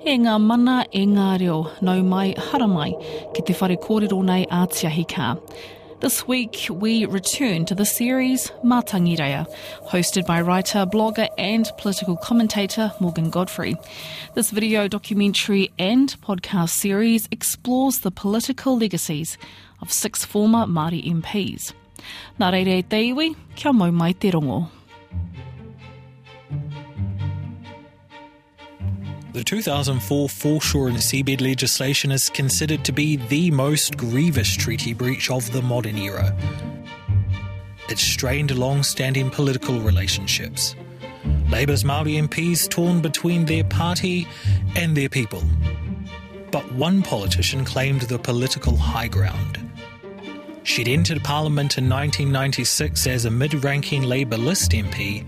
E ngā mana e ngā reo, nau mai, haramai, ki te whare kōrero nei Ātiahi Kā. This week, we return to the series Matangirea hosted by writer, blogger, and political commentator Morgan Godfrey. This video documentary and podcast series explores the political legacies of six former Māori MPs. Nā reire te iwi, kia mau mai te rongo. The 2004 foreshore and seabed legislation is considered to be the most grievous treaty breach of the modern era. It strained long standing political relationships. Labour's Māori MPs torn between their party and their people. But one politician claimed the political high ground. She'd entered Parliament in 1996 as a mid ranking Labour list MP,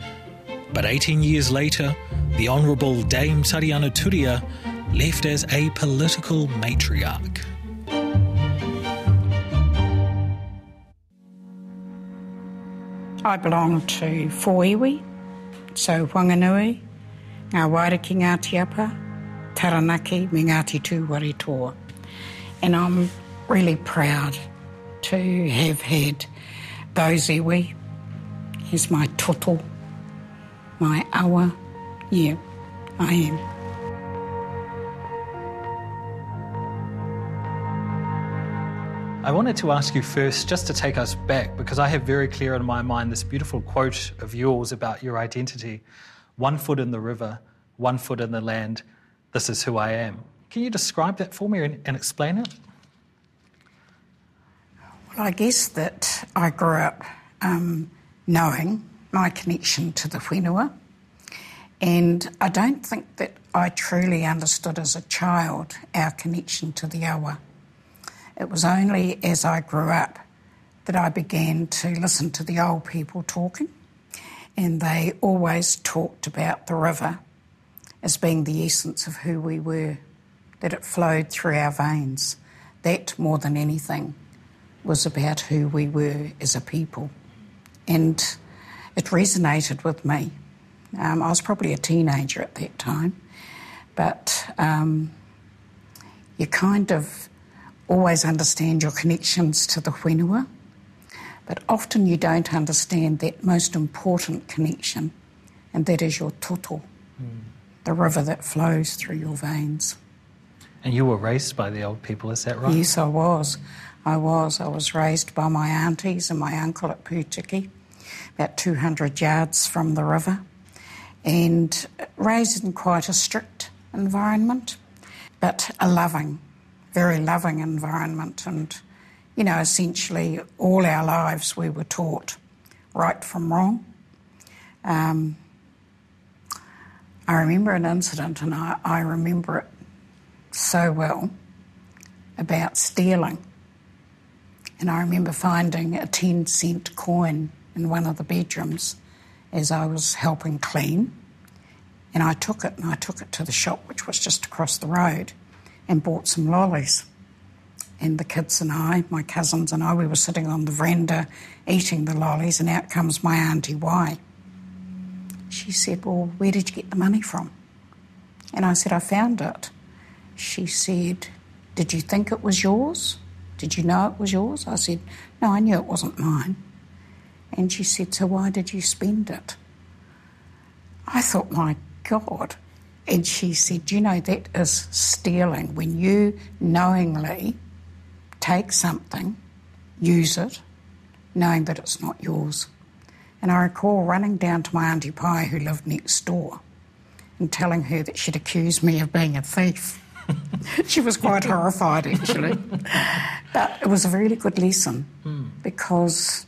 but 18 years later, the Honourable Dame Tariana Turia left as a political matriarch. I belong to Fōiwi, so Whanganui, Ngā Wairiki Ngāti Taranaki, me Ngāti Tūwharetoa. And I'm really proud to have had those iwi. He's my toto, my hour. Yeah, I am. I wanted to ask you first, just to take us back, because I have very clear in my mind this beautiful quote of yours about your identity one foot in the river, one foot in the land, this is who I am. Can you describe that for me and, and explain it? Well, I guess that I grew up um, knowing my connection to the whenua, and I don't think that I truly understood as a child our connection to the awa. It was only as I grew up that I began to listen to the old people talking, and they always talked about the river as being the essence of who we were, that it flowed through our veins. That, more than anything, was about who we were as a people. And it resonated with me. Um, I was probably a teenager at that time, but um, you kind of always understand your connections to the whenua, but often you don't understand that most important connection, and that is your toto, mm. the river that flows through your veins. And you were raised by the old people, is that right? Yes, I was. I was. I was raised by my aunties and my uncle at Putiki, about 200 yards from the river, and raised in quite a strict environment, but a loving very loving environment. And, you know, essentially all our lives we were taught right from wrong. Um, I remember an incident, and I, I remember it so well about stealing. And I remember finding a 10 cent coin in one of the bedrooms as I was helping clean. And I took it and I took it to the shop, which was just across the road and bought some lollies. And the kids and I, my cousins and I, we were sitting on the veranda eating the lollies, and out comes my auntie Y. She said, Well, where did you get the money from? And I said, I found it. She said, Did you think it was yours? Did you know it was yours? I said, No, I knew it wasn't mine. And she said, So why did you spend it? I thought, My God, and she said, You know, that is stealing. When you knowingly take something, use it, knowing that it's not yours. And I recall running down to my Auntie Pie, who lived next door, and telling her that she'd accused me of being a thief. she was quite horrified, actually. But it was a really good lesson mm. because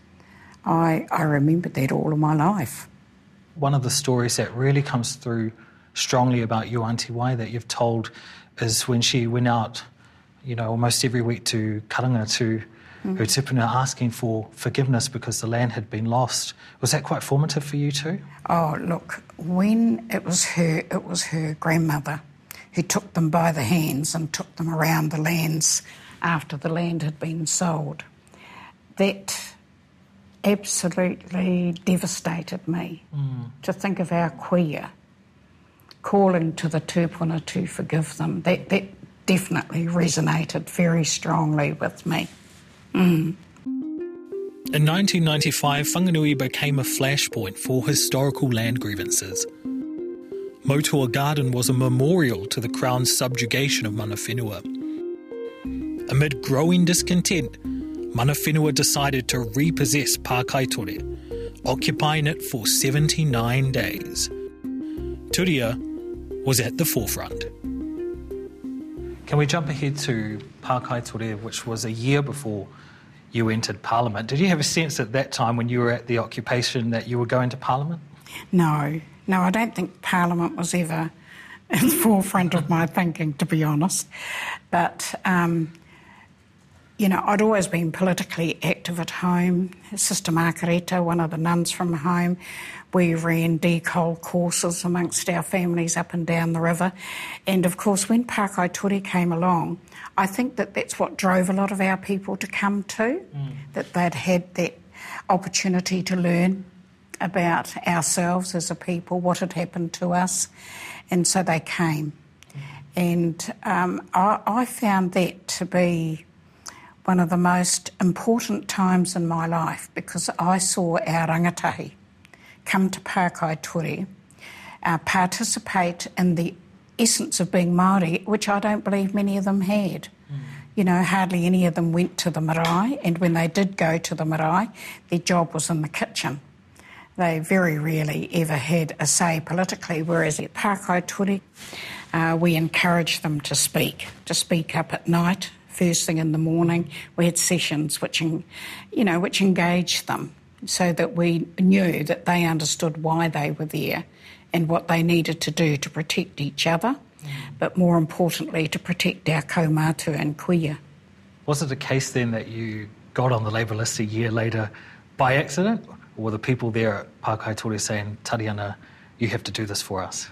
I, I remembered that all of my life. One of the stories that really comes through strongly about your Auntie Y that you've told is when she went out, you know, almost every week to Karanga to mm. her tipuna asking for forgiveness because the land had been lost. Was that quite formative for you too? Oh, look, when it was her, it was her grandmother who took them by the hands and took them around the lands after the land had been sold. That absolutely devastated me mm. to think of our queer calling to the tūpuna to forgive them. That, that definitely resonated very strongly with me. Mm. In 1995, Whanganui became a flashpoint for historical land grievances. Moutoa Garden was a memorial to the Crown's subjugation of Mana Whenua. Amid growing discontent, Mana Whenua decided to repossess Pākaitore, occupying it for 79 days. Turia was at the forefront. Can we jump ahead to Pākaitore, which was a year before you entered Parliament. Did you have a sense at that time when you were at the occupation that you were going to Parliament? No, no, I don't think Parliament was ever in the forefront of my thinking, to be honest. But, um, you know, I'd always been politically active at home. Sister Margareta, one of the nuns from home, we ran decol courses amongst our families up and down the river. And of course, when Pākaitore came along, I think that that's what drove a lot of our people to come to, mm. that they'd had that opportunity to learn about ourselves as a people, what had happened to us, and so they came. Mm. And um, I, I, found that to be one of the most important times in my life because I saw our rangatahi come to Pākaitore, uh, participate in the essence of being Māori, which I don't believe many of them had. Mm. You know, hardly any of them went to the marae, and when they did go to the marae, their job was in the kitchen. They very rarely ever had a say politically, whereas at Pākaitore, uh, we encouraged them to speak, to speak up at night, first thing in the morning. We had sessions which, you know, which engaged them so that we knew that they understood why they were there and what they needed to do to protect each other, mm. but more importantly, to protect our kaumātua and kuia. Was it a case then that you got on the Labour list a year later by accident, or were the people there at Pākaitore saying, Tariana, you have to do this for us?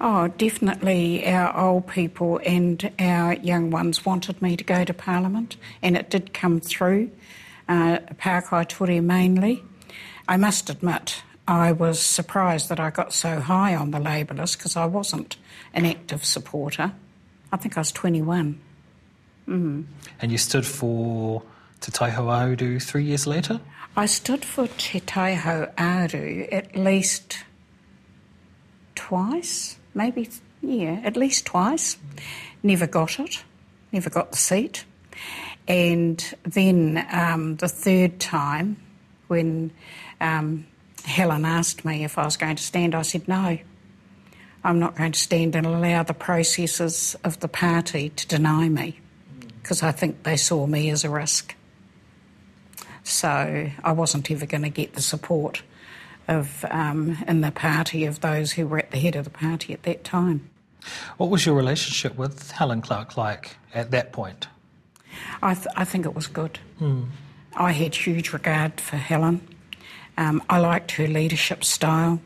Oh, definitely our old people and our young ones wanted me to go to Parliament, and it did come through, uh, Pākaitore mainly. I must admit, I was surprised that I got so high on the Labour list because I wasn't an active supporter. I think I was 21. Mm. And you stood for Te Taiho three years later? I stood for Te Taiho at least twice, maybe, yeah, at least twice. Never got it, never got the seat. And then um, the third time, when um, Helen asked me if I was going to stand. I said, no, I'm not going to stand and allow the processes of the party to deny me because I think they saw me as a risk. So I wasn't ever going to get the support of um, in the party of those who were at the head of the party at that time. What was your relationship with Helen Clark like at that point? I, th- I think it was good. Hmm. I had huge regard for Helen. Um, I liked her leadership style.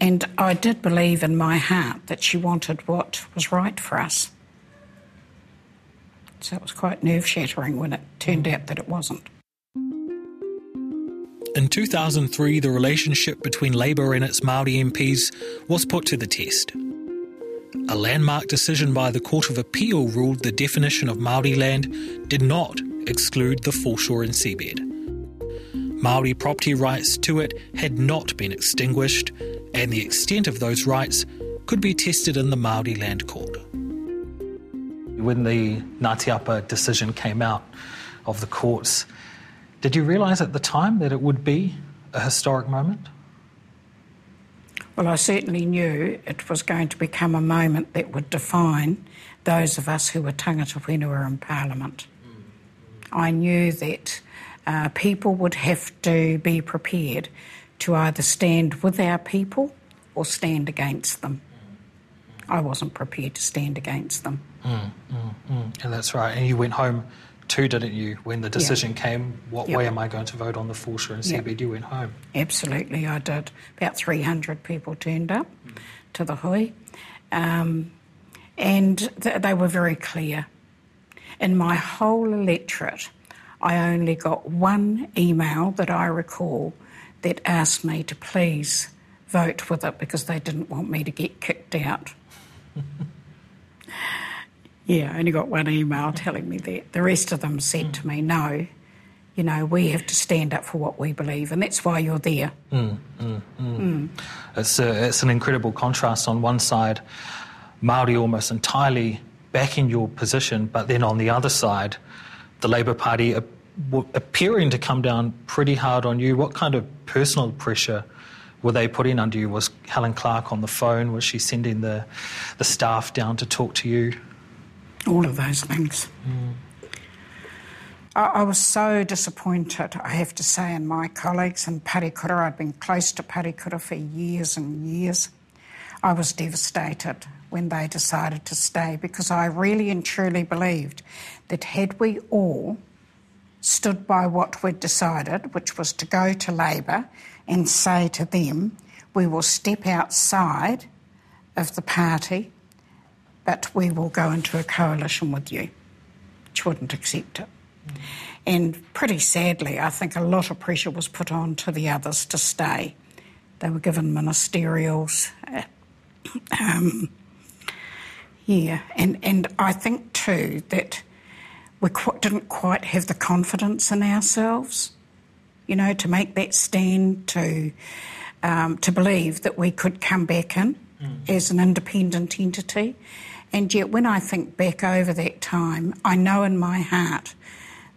And I did believe in my heart that she wanted what was right for us. So it was quite nerve shattering when it turned out that it wasn't. In 2003, the relationship between Labour and its Māori MPs was put to the test. A landmark decision by the Court of Appeal ruled the definition of Māori land did not exclude the foreshore and seabed. Maori property rights to it had not been extinguished, and the extent of those rights could be tested in the Maori Land Court. When the Ngāti Apa decision came out of the courts, did you realise at the time that it would be a historic moment? Well, I certainly knew it was going to become a moment that would define those of us who were tangata whenua in Parliament. I knew that uh, people would have to be prepared to either stand with our people or stand against them. I wasn't prepared to stand against them. Mm, mm, mm. And that's right. And you went home too, didn't you? When the decision yep. came, what yep. way am I going to vote on the foreshore and seabed? Yep. You went home. Absolutely, I did. About 300 people turned up mm. to the hui. Um, and th- they were very clear. In my whole electorate, I only got one email that I recall that asked me to please vote with it because they didn't want me to get kicked out yeah, I only got one email telling me that. The rest of them said mm. to me, no, you know, we have to stand up for what we believe, and that's why you're there. Mm, mm, mm. mm. It's, a, it's an incredible contrast. On one side, Maori almost entirely backing your position, but then on the other side, the Labour Party appearing to come down pretty hard on you. What kind of personal pressure were they putting under you? Was Helen Clark on the phone? Was she sending the, the staff down to talk to you? All of those things. Mm. I, I, was so disappointed, I have to say, in my colleagues in Parekura. I'd been close to Parekura for years and years. I was devastated when they decided to stay because I really and truly believed that had we all stood by what we'd decided, which was to go to Labor and say to them, we will step outside of the party, but we will go into a coalition with you, which wouldn't accept it. Mm. And pretty sadly, I think a lot of pressure was put on to the others to stay. They were given ministerials. Uh, um, yeah, and, and I think too that we qu- didn't quite have the confidence in ourselves, you know, to make that stand, to um, to believe that we could come back in mm. as an independent entity. And yet, when I think back over that time, I know in my heart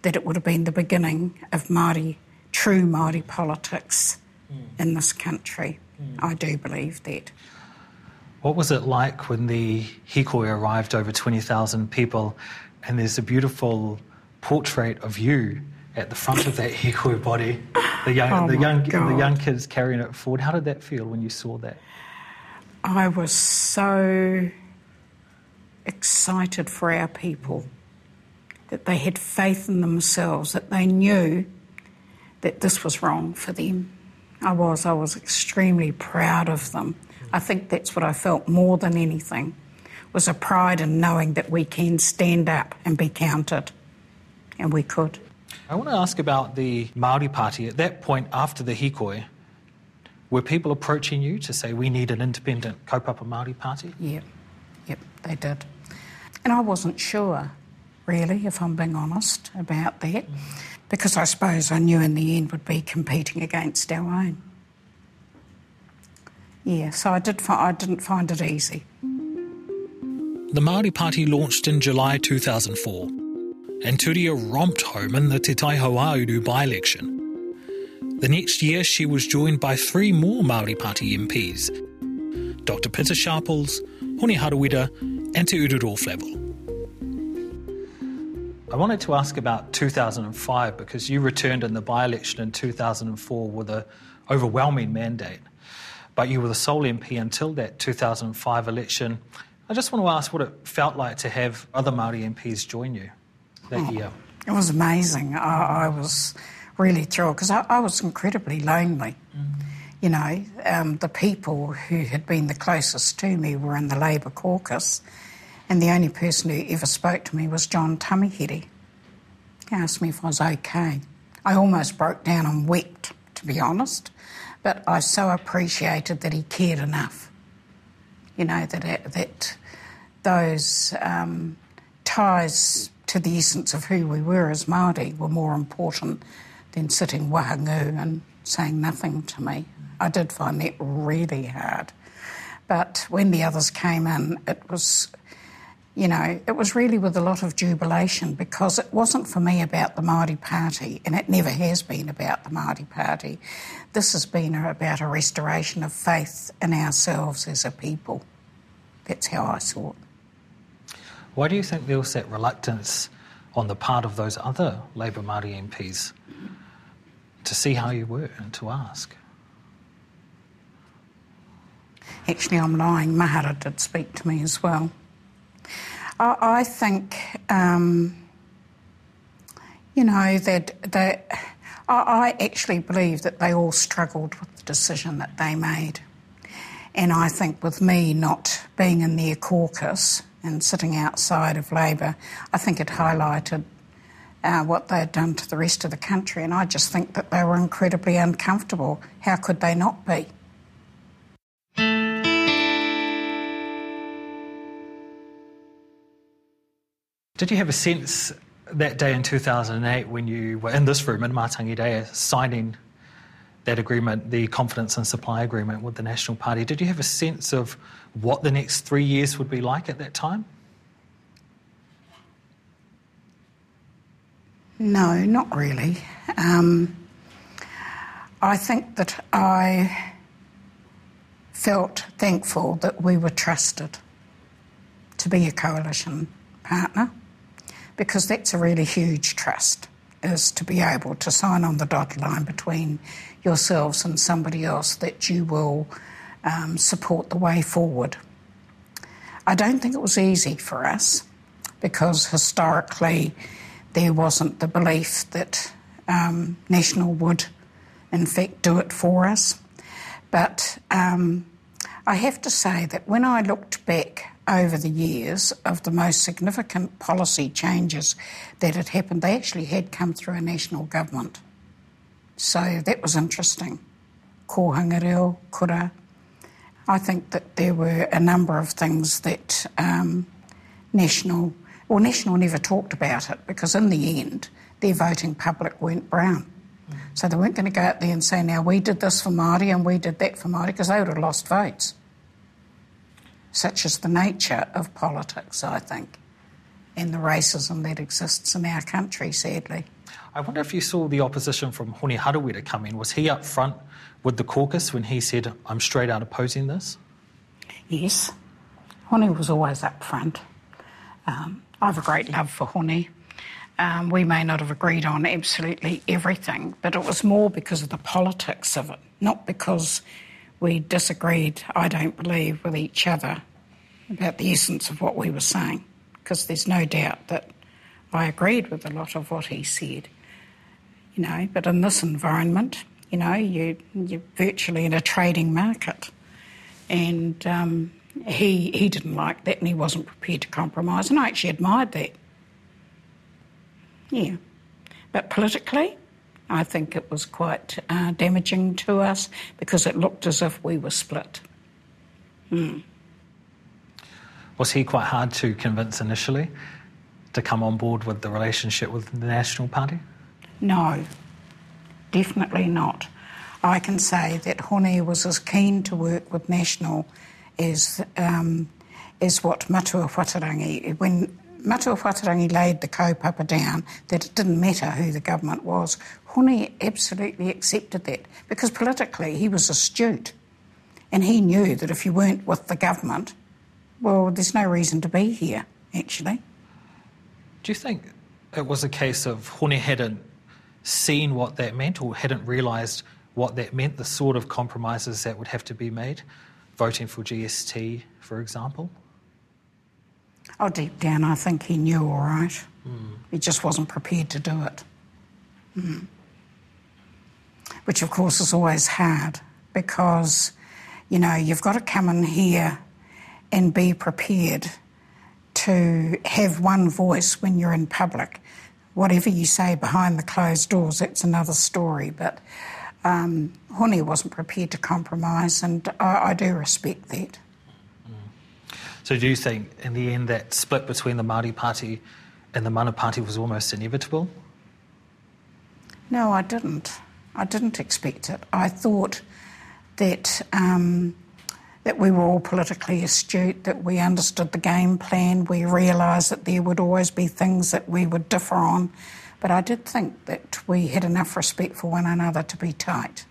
that it would have been the beginning of Māori, true Māori politics mm. in this country. Mm. I do believe that. What was it like when the Hikoi arrived over 20,000 people and there's a beautiful portrait of you at the front of that Hikoi body, the young, oh the, young, the young kids carrying it forward. How did that feel when you saw that? I was so excited for our people that they had faith in themselves, that they knew that this was wrong for them. I was, I was extremely proud of them. I think that's what I felt more than anything was a pride in knowing that we can stand up and be counted. And we could. I want to ask about the Māori Party. At that point, after the Hikoi, were people approaching you to say we need an independent kaupapa Māori Party? Yep, yep, they did. And I wasn't sure, really, if I'm being honest about that, because I suppose I knew in the end would be competing against our own. Yeah, so I did. I didn't find it easy. The Maori Party launched in July 2004, and Turia romped home in the Te Tai Hauāuru by-election. The next year, she was joined by three more Maori Party MPs: Dr. Pita Sharples, Hone Harawira, and Te Ururoa Flavell. I wanted to ask about 2005 because you returned in the by-election in 2004 with an overwhelming mandate but you were the sole MP until that 2005 election. I just want to ask what it felt like to have other Māori MPs join you that oh, year. It was amazing. I, I was really thrilled because I, I, was incredibly lonely. Mm. You know, um, the people who had been the closest to me were in the Labour caucus, and the only person who ever spoke to me was John Tamihere. He asked me if I was okay. I almost broke down and wept, to be honest. But I so appreciated that he cared enough, you know, that, that those um, ties to the essence of who we were as Māori were more important than sitting wahangū and saying nothing to me. I did find that really hard. But when the others came in, it was you know, it was really with a lot of jubilation because it wasn't for me about the Māori Party, and it never has been about the Māori Party. This has been about a restoration of faith in ourselves as a people. That's how I saw it. Why do you think there was that reluctance on the part of those other Labour Māori MPs to see how you were and to ask? Actually, I'm lying. Mahara did speak to me as well. I, I think, um, you know, that, that I, I actually believe that they all struggled with the decision that they made. And I think with me not being in their caucus and sitting outside of Labor, I think it highlighted uh, what they had done to the rest of the country. And I just think that they were incredibly uncomfortable. How could they not be? Did you have a sense that day in 2008 when you were in this room in Matangi signing that agreement, the confidence and supply agreement with the National Party, did you have a sense of what the next three years would be like at that time? No, not really. Um, I think that I felt thankful that we were trusted to be a coalition partner because that's a really huge trust is to be able to sign on the dotted line between yourselves and somebody else that you will um, support the way forward. I don't think it was easy for us because historically there wasn't the belief that um, National would, in fact, do it for us. But um, I have to say that when I looked back over the years of the most significant policy changes that had happened, they actually had come through a national government. So that was interesting. Reo, kura. I think that there were a number of things that um, National, well, National never talked about it because in the end, their voting public weren't Brown. So they weren't going to go out there and say, now we did this for Māori and we did that for Māori because they would have lost votes. Such is the nature of politics, I think, and the racism that exists in our country, sadly. I wonder if you saw the opposition from Hone Harawira come in. Was he up front with the caucus when he said, I'm straight out opposing this? Yes. Hone was always up front. Um, I have a great love for Hone. Um, we may not have agreed on absolutely everything, but it was more because of the politics of it, not because we disagreed, I don't believe, with each other about the essence of what we were saying, because there's no doubt that I agreed with a lot of what he said. You know, but in this environment, you know, you, you're virtually in a trading market. And um, he, he didn't like that and he wasn't prepared to compromise, and I actually admired that. Yeah. But politically, I think it was quite uh, damaging to us because it looked as if we were split. Mm. Was he quite hard to convince initially to come on board with the relationship with the National Party? No, definitely not. I can say that Hone was as keen to work with National as, um, as what Matua Whatarangi, when Matua Whatarangi laid the kaupapa down that it didn't matter who the government was, Hone absolutely accepted that because politically he was astute and he knew that if you weren't with the government, well, there's no reason to be here, actually. Do you think it was a case of Hone hadn't seen what that meant or hadn't realised what that meant, the sort of compromises that would have to be made, voting for GST, for example? Oh, deep down, I think he knew all right. Mm. He just wasn't prepared to do it. Mm. Which, of course, is always hard because, you know, you've got to come in here and be prepared to have one voice when you're in public. Whatever you say behind the closed doors, that's another story. But um, wasn't prepared to compromise, and I, I do respect that. So do you think, in the end, that split between the Māori Party and the Mana Party was almost inevitable? No, I didn't. I didn't expect it. I thought that um, that we were all politically astute, that we understood the game plan, we realised that there would always be things that we would differ on. But I did think that we had enough respect for one another to be tight.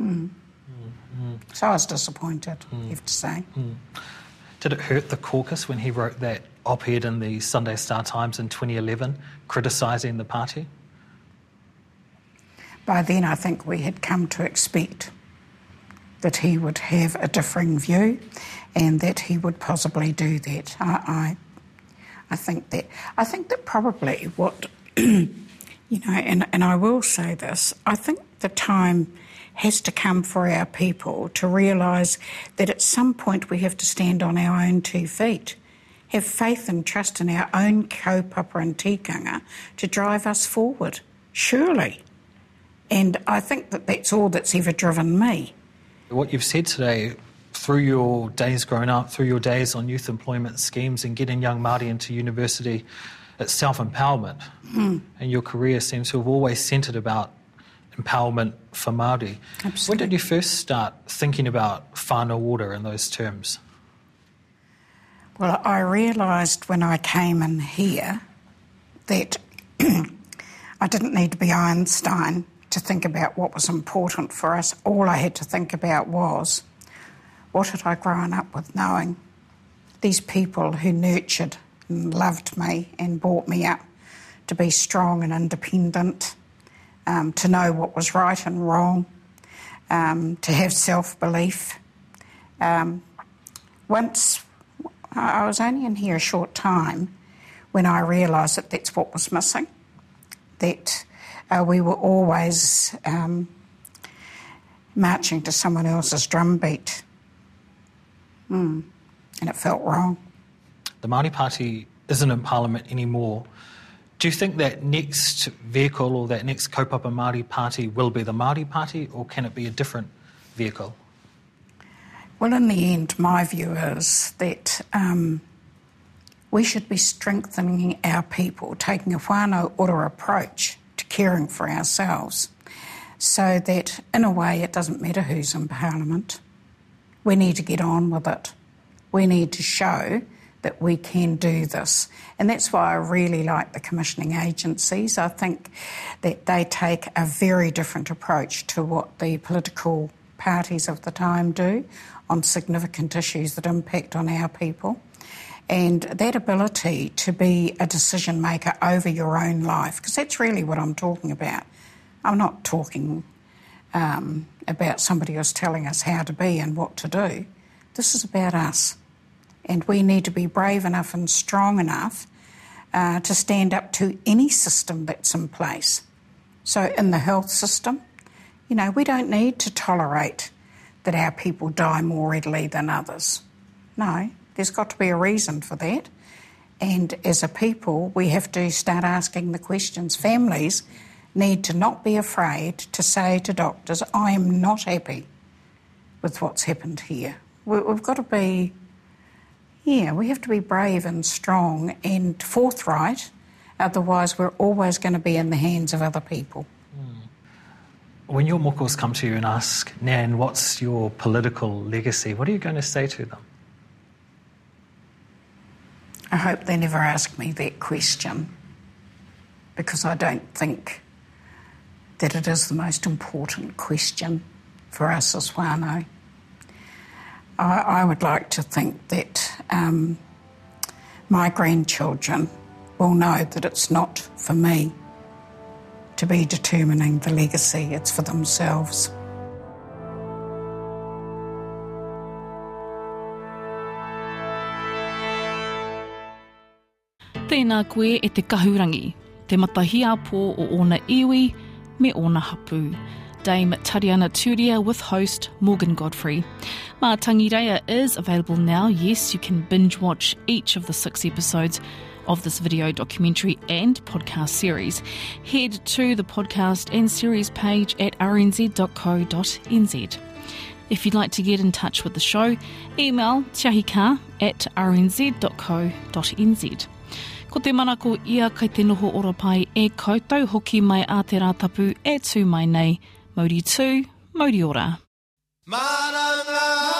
Mm. Mm-hmm. So I was disappointed, mm. you have to say. Mm. Did it hurt the caucus when he wrote that op ed in the Sunday Star Times in 2011 criticising the party? By then, I think we had come to expect that he would have a differing view and that he would possibly do that. I, I, I think that I think that probably what you know, and, and I will say this, I think the time has to come for our people to realise that at some point we have to stand on our own two feet, have faith and trust in our own kaupapa and tikanga to drive us forward, surely. And I think that that's all that's ever driven me. What you've said today, through your days growing up, through your days on youth employment schemes and getting young Māori into university, it's self empowerment. Mm. And your career seems to have always centred about empowerment for Māori. Absolutely. When did you first start thinking about Whānau Ora in those terms? Well, I realised when I came in here that I didn't need to be Einstein to think about what was important for us. All I had to think about was what had I grown up with knowing? These people who nurtured and loved me and brought me up to be strong and independent, um, to know what was right and wrong, um, to have self belief. Um, once I was only in here a short time when I realised that that's what was missing, that uh, we were always um, marching to someone else's drumbeat. Mm. And it felt wrong. The Māori Party isn't in Parliament anymore. Do you think that next vehicle or that next kaupapa Māori Party will be the Māori Party or can it be a different vehicle? Well, in the end, my view is that um, we should be strengthening our people, taking a Whānau Ora approach caring for ourselves, so that in a way it doesn't matter who's in Parliament. We need to get on with it. We need to show that we can do this. And that's why I really like the commissioning agencies. I think that they take a very different approach to what the political parties of the time do on significant issues that impact on our people. And that ability to be a decision maker over your own life, because that's really what I'm talking about. I'm not talking um, about somebody else telling us how to be and what to do. This is about us. And we need to be brave enough and strong enough uh, to stand up to any system that's in place. So, in the health system, you know, we don't need to tolerate that our people die more readily than others. No, there's got to be a reason for that. And as a people, we have to start asking the questions. Families need to not be afraid to say to doctors, I am not happy with what's happened here. We've got to be, yeah, we have to be brave and strong and forthright, otherwise, we're always going to be in the hands of other people. Hmm. When your mokos come to you and ask, Nan, what's your political legacy? What are you going to say to them? I hope they never ask me that question because I don't think that it is the most important question for us as whānau. I, I would like to think that um, my grandchildren will know that it's not for me to be determining the legacy, it's for themselves. Tēnā koe e te kahurangi, te matahia pō o ona iwi me ona hapu. Dame Tariana Turia with host Morgan Godfery. Mātangi Reia is available now. Yes, you can binge watch each of the six episodes of this video documentary and podcast series. Head to the podcast and series page at rnz.co.nz. If you'd like to get in touch with the show, email tiahika at rnz.co.nz. Ko te manako ia kai te noho ora pai e koutou hoki mai a te rātapu e tū mai nei, Mauri tū, Mauri ora. Maranga.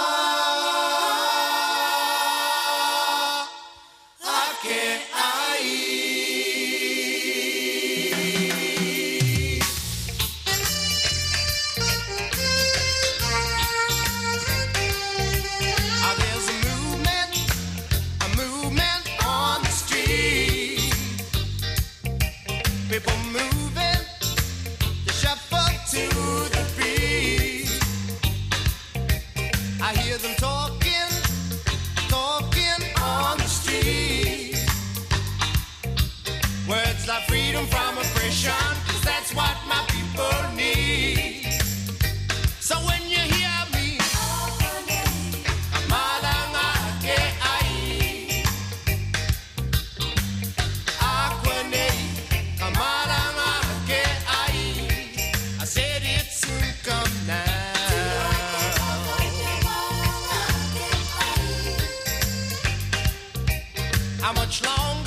How much longer?